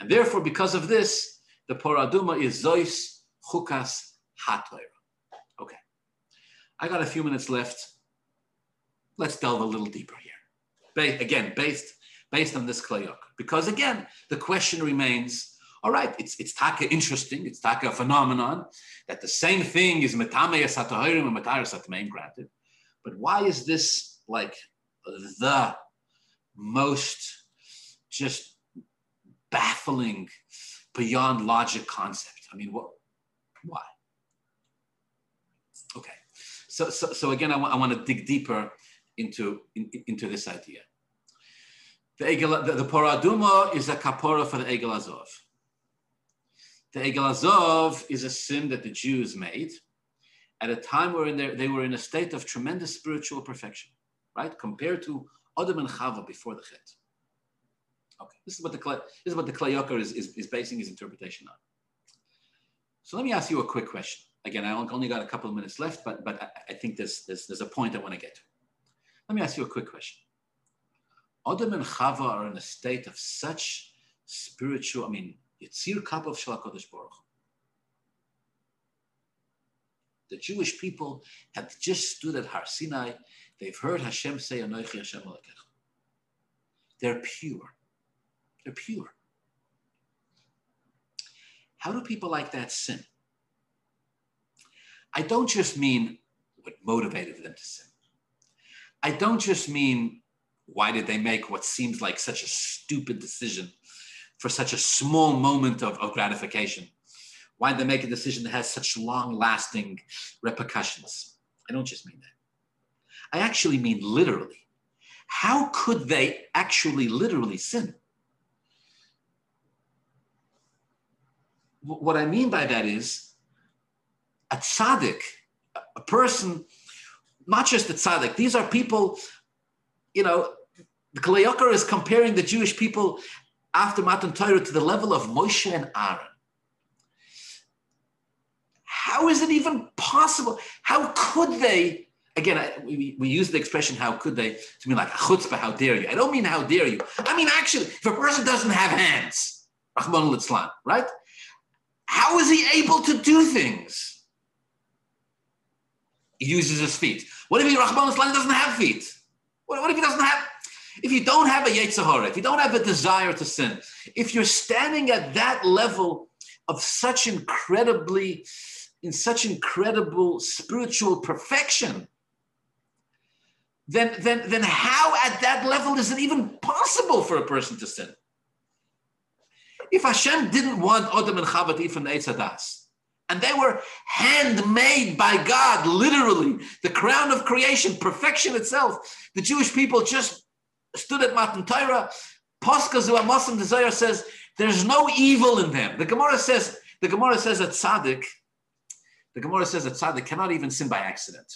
And therefore, because of this, the Poraduma is Zois Chukas Hatoira. Okay. I got a few minutes left. Let's delve a little deeper here. Ba- again, based, based on this Klayok. Because again, the question remains all right, it's, it's taka interesting, it's taka phenomenon that the same thing is metame satahirim and matayr satmeim granted. But why is this like the most just baffling, beyond logic concept. I mean, what? Why? Okay. So, so, so again, I, w- I want to dig deeper into, in, into this idea. The, Egel, the, the Poraduma is a kapora for the Egel Azov. The Egel Azov is a sin that the Jews made at a time where their, they were in a state of tremendous spiritual perfection right? Compared to Adam and Chava before the Chet. Okay, this is what the this is what the Kli Yakar is, is, is basing his interpretation on. So let me ask you a quick question. Again, I only got a couple of minutes left, but but I, I think there's, there's there's a point I want to get to. Let me ask you a quick question. Adam and Chava are in a state of such spiritual, I mean, Yitzir Kap of Shalakodesh Baruch. The Jewish people had just stood at Har Sinai. They've heard Hashem say, Anoichi Hashem They're pure. They're pure. How do people like that sin? I don't just mean what motivated them to sin. I don't just mean why did they make what seems like such a stupid decision for such a small moment of, of gratification? Why did they make a decision that has such long lasting repercussions? I don't just mean that. I actually mean literally. How could they actually literally sin? What I mean by that is a tzaddik, a person, not just a tzaddik, these are people, you know, the Kli Yakar is comparing the Jewish people after Matan Torah to the level of Moshe and Aaron. How is it even possible? How could they? Again, I, we, we use the expression "how could they" to mean like chutzpah, how dare you? I don't mean how dare you. I mean actually, if a person doesn't have hands, Rahman al right? How is he able to do things? He uses his feet. What if he Rahman al doesn't have feet? What, what if he doesn't have? If you don't have a Yetzirah, if you don't have a desire to sin, if you're standing at that level of such incredibly, in such incredible spiritual perfection, then, then, then how at that level is it even possible for a person to sin? If Hashem didn't want Adam and Chava to eat from the Eitz and they were handmade by God, literally, the crown of creation, perfection itself, the Jewish people just stood at Matan Torah. Paskazu Amasim Desire says there's no evil in them. The Gemara says the Gemara says that tzaddik, the Gemara says that tzaddik cannot even sin by accident.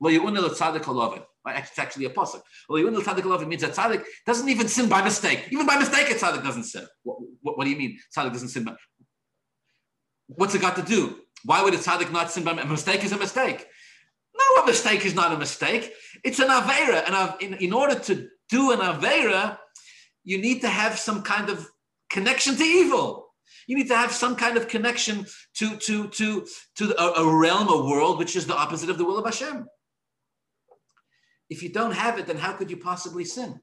The. It's actually a pasuk. The means that tzaddik doesn't even sin by mistake. Even by mistake, a tzaddik doesn't sin. What, what, what do you mean? Tzaddik doesn't sin by. What's it got to do? Why would a tzaddik not sin by a mistake? Is a mistake. No, a mistake is not a mistake. It's an avera, and in, in order to do an Avera, you need to have some kind of connection to evil. You need to have some kind of connection to, to, to, to a, a realm, a world, which is the opposite of the will of Hashem. If you don't have it, then how could you possibly sin?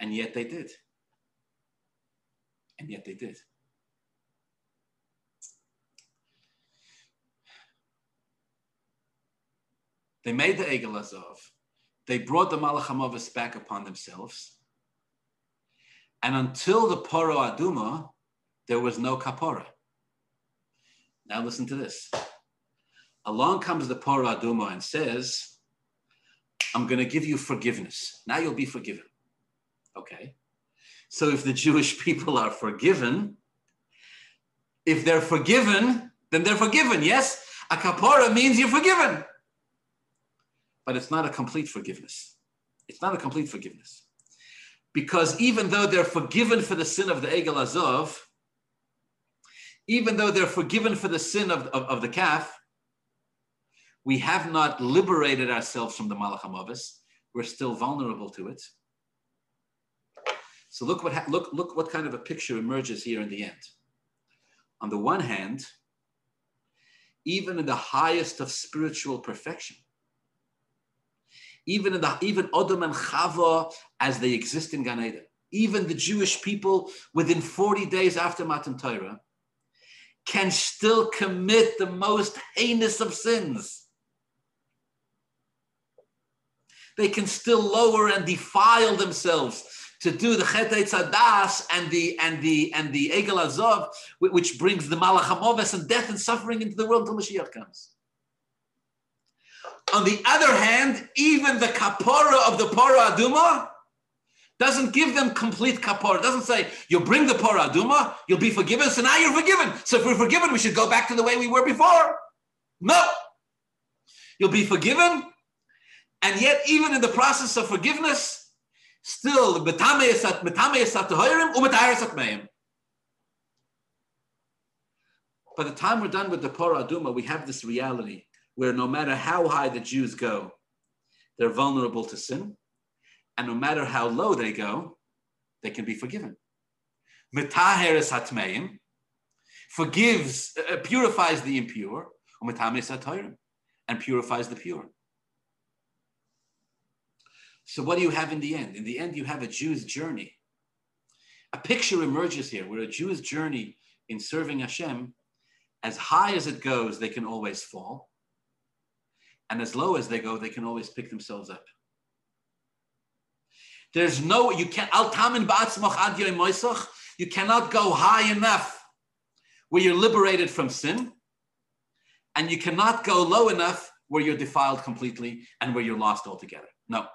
And yet they did. And yet they did. They made the Egel Azov they brought the Malach back upon themselves. And until the Poro Aduma, there was no Kapora. Now listen to this. Along comes the Poro Aduma and says, I'm going to give you forgiveness. Now you'll be forgiven. Okay. So if the Jewish people are forgiven, if they're forgiven, then they're forgiven. Yes? A kapora means you're forgiven but it's not a complete forgiveness. It's not a complete forgiveness. Because even though they're forgiven for the sin of the Egel Azov, even though they're forgiven for the sin of, of, of the calf, we have not liberated ourselves from the Malach HaMavis. We're still vulnerable to it. So look what, ha- look, look what kind of a picture emerges here in the end. On the one hand, even in the highest of spiritual perfection, even in the even Odom and Chava as they exist in Gan Eden. Even the Jewish people within 40 days after Matan Torah can still commit the most heinous of sins. They can still lower and defile themselves to do the Chet Tzadas and the and the and the Egel Azov, which brings the Malach and death and suffering into the world until Mashiach comes. On the other hand, even the kapora of the pora aduma doesn't give them complete kapora. Doesn't say, you bring the pora aduma, you'll be forgiven, so now you're forgiven. So if we're forgiven, we should go back to the way we were before. No. You'll be forgiven, and yet even in the process of forgiveness, still, by the time we're done with the Pora Aduma, we have this reality where no matter how high the Jews go, they're vulnerable to sin. And no matter how low they go, they can be forgiven. Metaheres hatmeim forgives, uh, purifies the impure. and purifies the pure. So, what do you have in the end? In the end, you have a Jew's journey. A picture emerges here where a Jew's journey in serving Hashem, as high as it goes, they can always fall. And as low as they go, they can always pick themselves up. There's no, you can't, you cannot go high enough where you're liberated from sin, and you cannot go low enough where you're defiled completely and where you're lost altogether. No.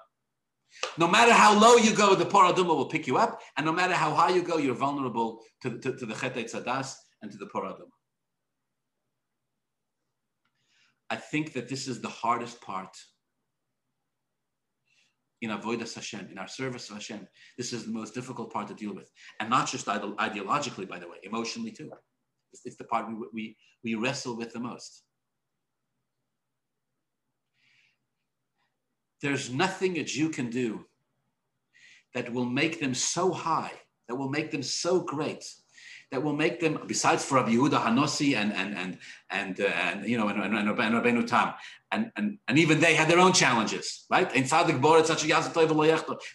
No matter how low you go, the paraduma will pick you up, and no matter how high you go, you're vulnerable to, to, to the chet tzadas and to the paraduma. I think that this is the hardest part in avodas Hashem, in our service of Hashem. This is the most difficult part to deal with, and not just ide- ideologically, by the way, emotionally too. It's, it's the part we, we, we wrestle with the most. There's nothing a Jew can do that will make them so high, that will make them so great, that will make them, besides for Rabbi Yehuda Hanossi and and and and, uh, and you know and, and, and Rabbeinu and, and and even they had their own challenges, right? In Tzadik Borat, such a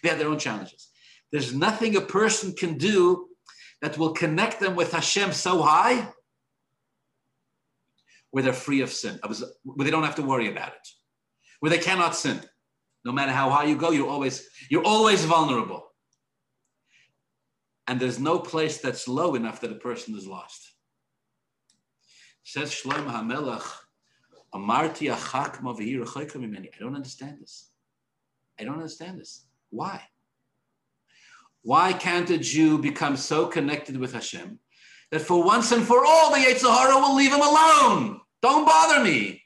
they had their own challenges. There's nothing a person can do that will connect them with Hashem so high where they're free of sin, where they don't have to worry about it, where they cannot sin. No matter how high you go, you're always you're always vulnerable. And there's no place that's low enough that a person is lost. Says Shlomo HaMelech, Amarti I don't understand this. I don't understand this. Why? Why can't a Jew become so connected with Hashem that for once and for all the Yetzer will leave him alone? Don't bother me.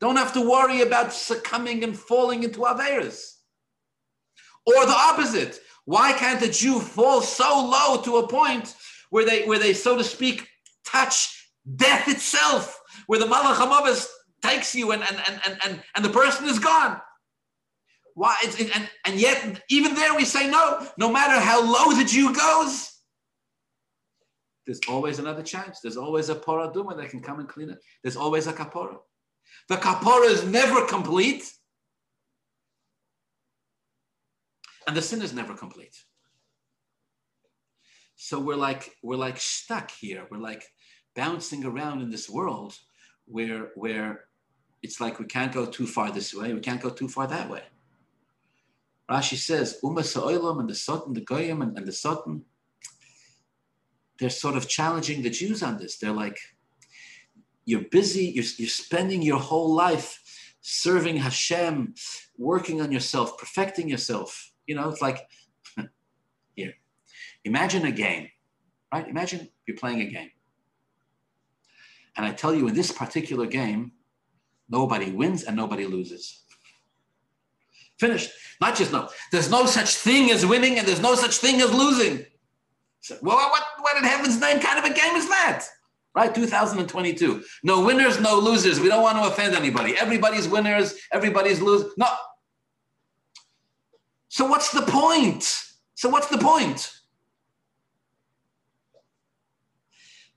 Don't have to worry about succumbing and falling into Averas. Or the opposite. Why can't a Jew fall so low to a point where they, where they, so to speak, touch death itself, where the Malach HaMavis takes you and, and, and, and, and, the person is gone? Why? It, and, and yet, even there, we say no. No matter how low the Jew goes, there's always another chance. There's always a paraduma that can come and clean it. There's always a kapora. The kapora is never complete, and the sin is never complete. So we're like we're like stuck here. We're like bouncing around in this world where where it's like we can't go too far this way, we can't go too far that way. Rashi says, Uma Sa'olam and the Satan, the Goyim and, and the Satan, they're sort of challenging the Jews on this. They're like, you're busy, you're, you're spending your whole life serving Hashem, working on yourself, perfecting yourself. You know, it's like, here, imagine a game, right? Imagine you're playing a game. And I tell you, in this particular game, nobody wins and nobody loses. Finished. Not just no. There's no such thing as winning and there's no such thing as losing. So, well, what, what in heaven's name kind of a game is that? Right? 2022. No winners, no losers. We don't want to offend anybody. Everybody's winners, everybody's losers. No. So what's the point? So what's the point?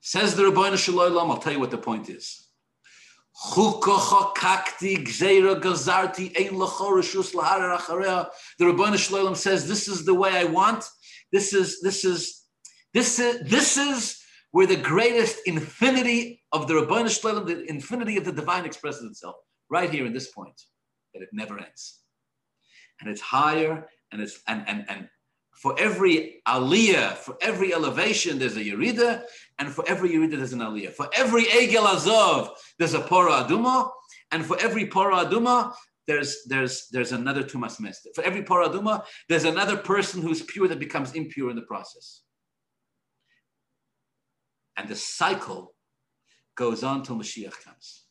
Says the Rabbi Shalom, I'll tell you what the point is. The Rabbi Shalom says, This is the way I want. This is this is this is, this is where the greatest infinity of the Rabbanu Shalom, the infinity of the divine expresses itself, right here in this point, that it never ends. And it's higher, and it's and and and for every aliyah, for every elevation, there's a yerida, and for every yerida, there's an aliyah. For every egel azov, there's a pora aduma, and for every pora aduma, there's there's there's another tumas mester. For every pora aduma, there's another person who's pure that becomes impure in the process. And the cycle goes on till Mashiach comes.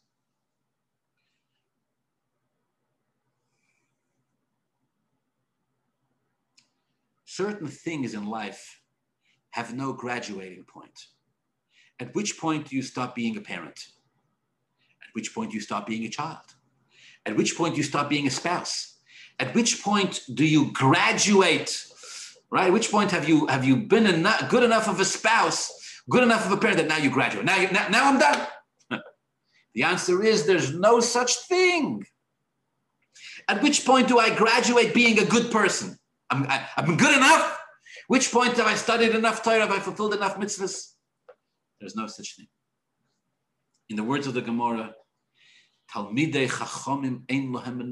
Certain things in life have no graduating point. At which point do you stop being a parent? At which point do you stop being a child? At which point do you stop being a spouse? At which point do you graduate? Right? At which point have you have you been enough, good enough of a spouse good enough of a parent that now you graduate. Now, you, now, now I'm done. the answer is there's no such thing. At which point do I graduate being a good person? I'm, I, i am good enough? Which point have I studied enough Torah? Have I fulfilled enough mitzvahs? There's no such thing. In the words of the Gemara, Talmidei chachomim ein lohem.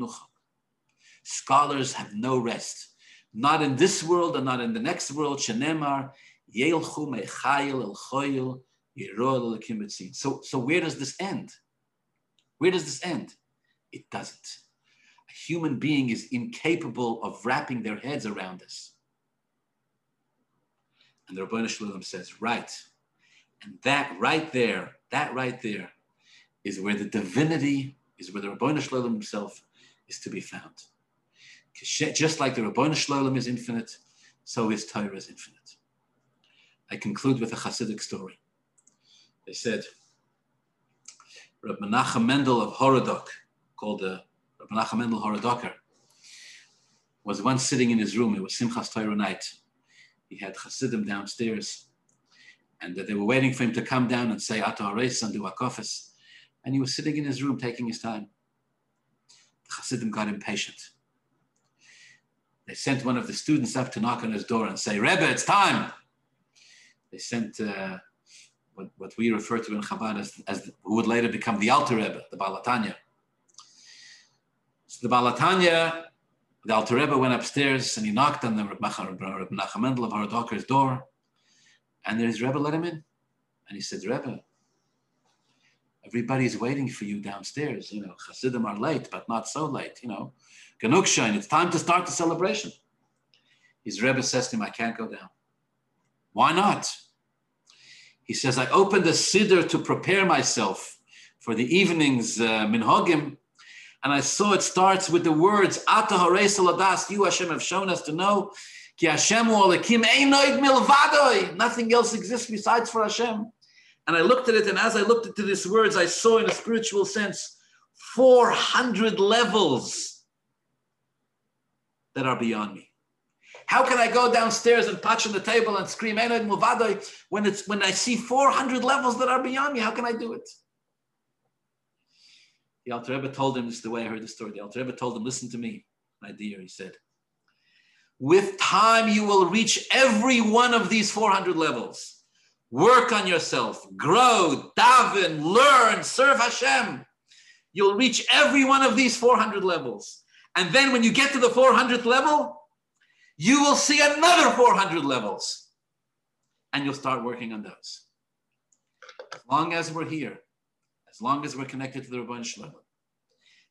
Scholars have no rest, not in this world and not in the next world. Shenemar yelchu mechayil el choyil So, so where does this end? Where does this end? It doesn't. Human being is incapable of wrapping their heads around this. And the Rabbanah Shalom says, right. And that right there, that right there is where the divinity, is where the Rabbanah Shalom himself is to be found. Just like the Rabbanah Shalom is infinite, so is Torah is infinite. I conclude with a Hasidic story. They said, Rabbi Menachem Mendel of Horodok, called the Menachem Mendel Horodoker, was once sitting in his room. It was Simchas Torah night. He had Hasidim downstairs, and they were waiting for him to come down and say Ato Hares and do Akofis and he was sitting in his room taking his time. The Chassidim got impatient. They sent one of the students up to knock on his door and say, Rebbe, it's time. They sent uh, what, what we refer to in Chabad as, as who would later become the Alter Rebbe, the Baal HaTanya. So the Baal HaTanya, the Alter Rebbe went upstairs and he knocked on the Reb Nachum of Horodoker's door. And his Rebbe let him in. And he said, Rebbe, Everybody's waiting for you downstairs. You know, Hasidim are late, but not so late. You know, Ganukshain, it's time to start the celebration. His Rebbe says to him, I can't go down. Why not? He says, I opened a siddur to prepare myself for the evening's uh, minhagim, and I saw it starts with the words, Ata Saladas, you Hashem have shown us to know, Ki Hashem Olakim milvadoi. Nothing else exists besides for Hashem. And I looked at it, and as I looked into these words, I saw in a spiritual sense 400 levels that are beyond me. How can I go downstairs and touch on the table and scream Enod Muvadoi when it's when I see 400 levels that are beyond me? How can I do it? The Alter Rebbe told him, this is the way I heard the story. The Alter Rebbe told him, listen to me, my dear, he said, with time you will reach every one of these 400 levels. Work on yourself, grow, daven, learn, serve Hashem. You'll reach every one of these 400 levels. And then when you get to the 400th level, you will see another 400 levels. And you'll start working on those. As long as we're here, as long as we're connected to the Rabban Shalom,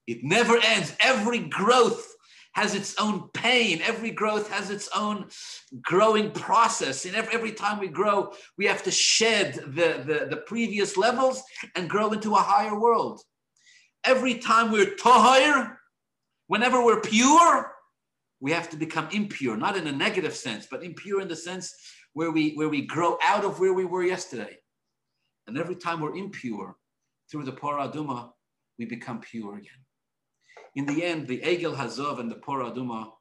it never ends. Every growth has its own pain. Every growth has its own growing process. And every, every time we grow, we have to shed the, the, the previous levels and grow into a higher world. Every time we're tahir, whenever we're pure, we have to become impure, not in a negative sense, but impure in the sense where we, where we grow out of where we were yesterday. And every time we're impure, through the Paraduma, we become pure again. In the end, the Egel Hazov and the Por Aduma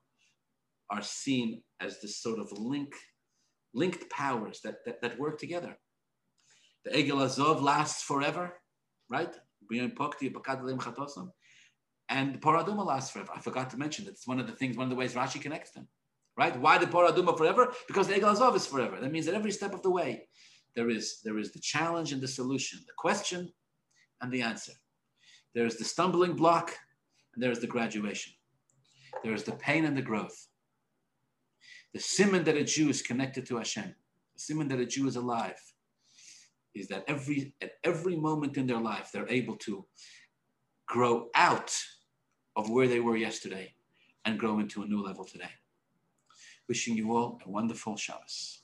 are seen as this sort of link, linked powers that, that, that work together. The Egel Hazov lasts forever, right? And the Paraduma lasts forever. I forgot to mention it's one of the things, one of the ways Rashi connects them. Right? Why the Paraduma forever? Because the Egel Hazov is forever. That means that every step of the way, there is, there is the challenge and the solution, the question and the answer. There is the stumbling block and there's the graduation. There's the pain and the growth. The simon that a Jew is connected to Hashem, the simon that a Jew is alive, is that every at every moment in their life they're able to grow out of where they were yesterday and grow into a new level today. Wishing you all a wonderful Shabbos.